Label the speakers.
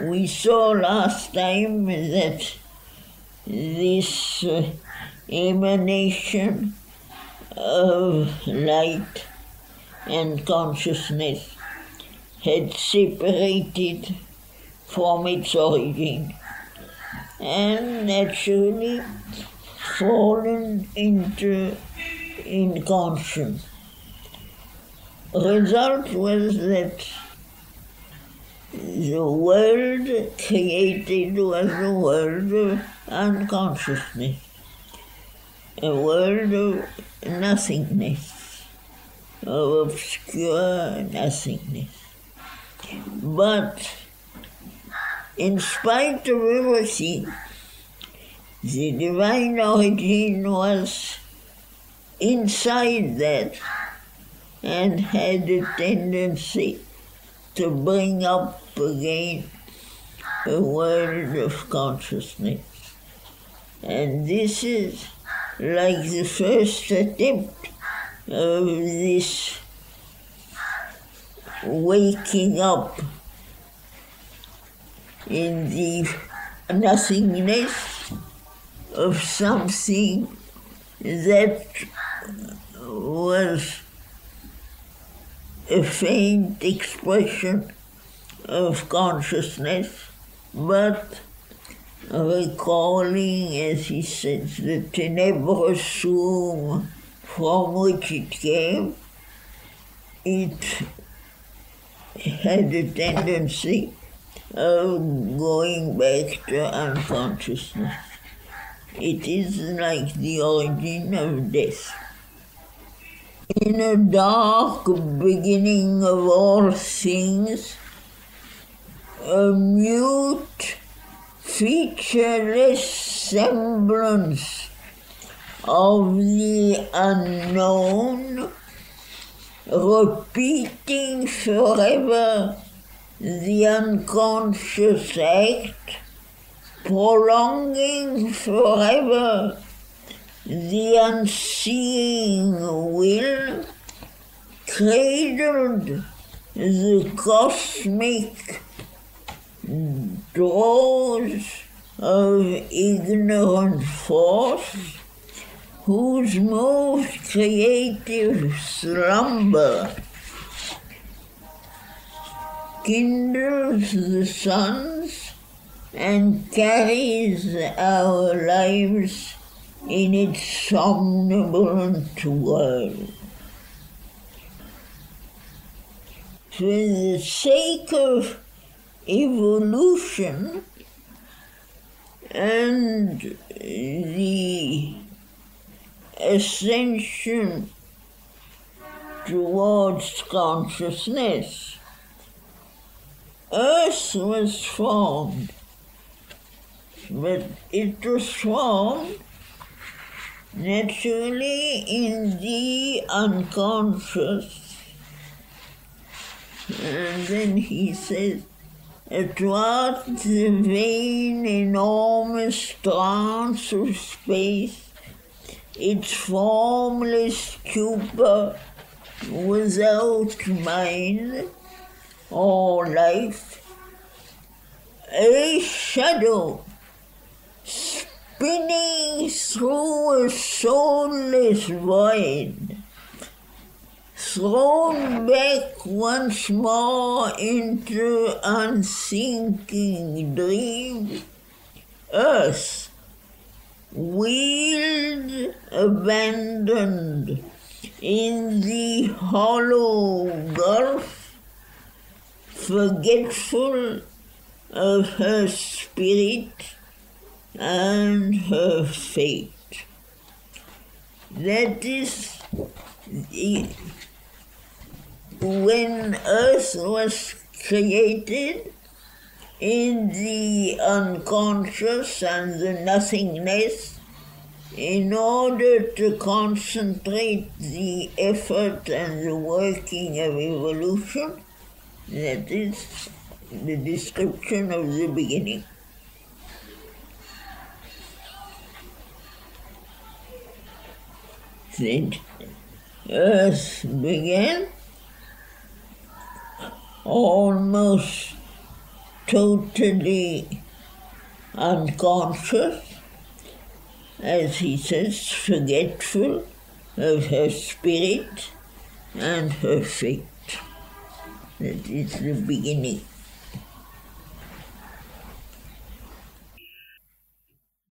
Speaker 1: we saw last time that this uh, emanation of light and consciousness had separated from its origin and naturally fallen into inconscience. Result was that the world created was a world of unconsciousness, a world of nothingness, of obscure nothingness. But in spite of everything, the divine origin was inside that and had a tendency to bring up again the world of consciousness. And this is like the first attempt of this waking up in the nothingness of something that was a faint expression of consciousness, but recalling, as he says, the tenebrous room from which it came, it had a tendency of going back to unconsciousness. It is like the origin of death. In a dark beginning of all things, a mute, featureless semblance of the unknown, repeating forever the unconscious act, prolonging forever the unseeing will, cradled the cosmic doors of ignorant force, whose most creative slumber kindles the suns and carries our lives in its somnolent world. For the sake of evolution and the ascension towards consciousness, Earth was formed, but it was formed naturally in the unconscious. And then he says, towards the vain, enormous trance of space, its formless stupor without mind or life, a shadow spinning through a soulless void, thrown back once more into unthinking dream, earth, wheeled, abandoned in the hollow gulf, forgetful of her spirit and her fate. That is, when Earth was created in the unconscious and the nothingness, in order to concentrate the effort and the working of evolution, that is the description of the beginning. Then Earth began almost totally unconscious, as he says, forgetful of her spirit and her fate. That is the beginning.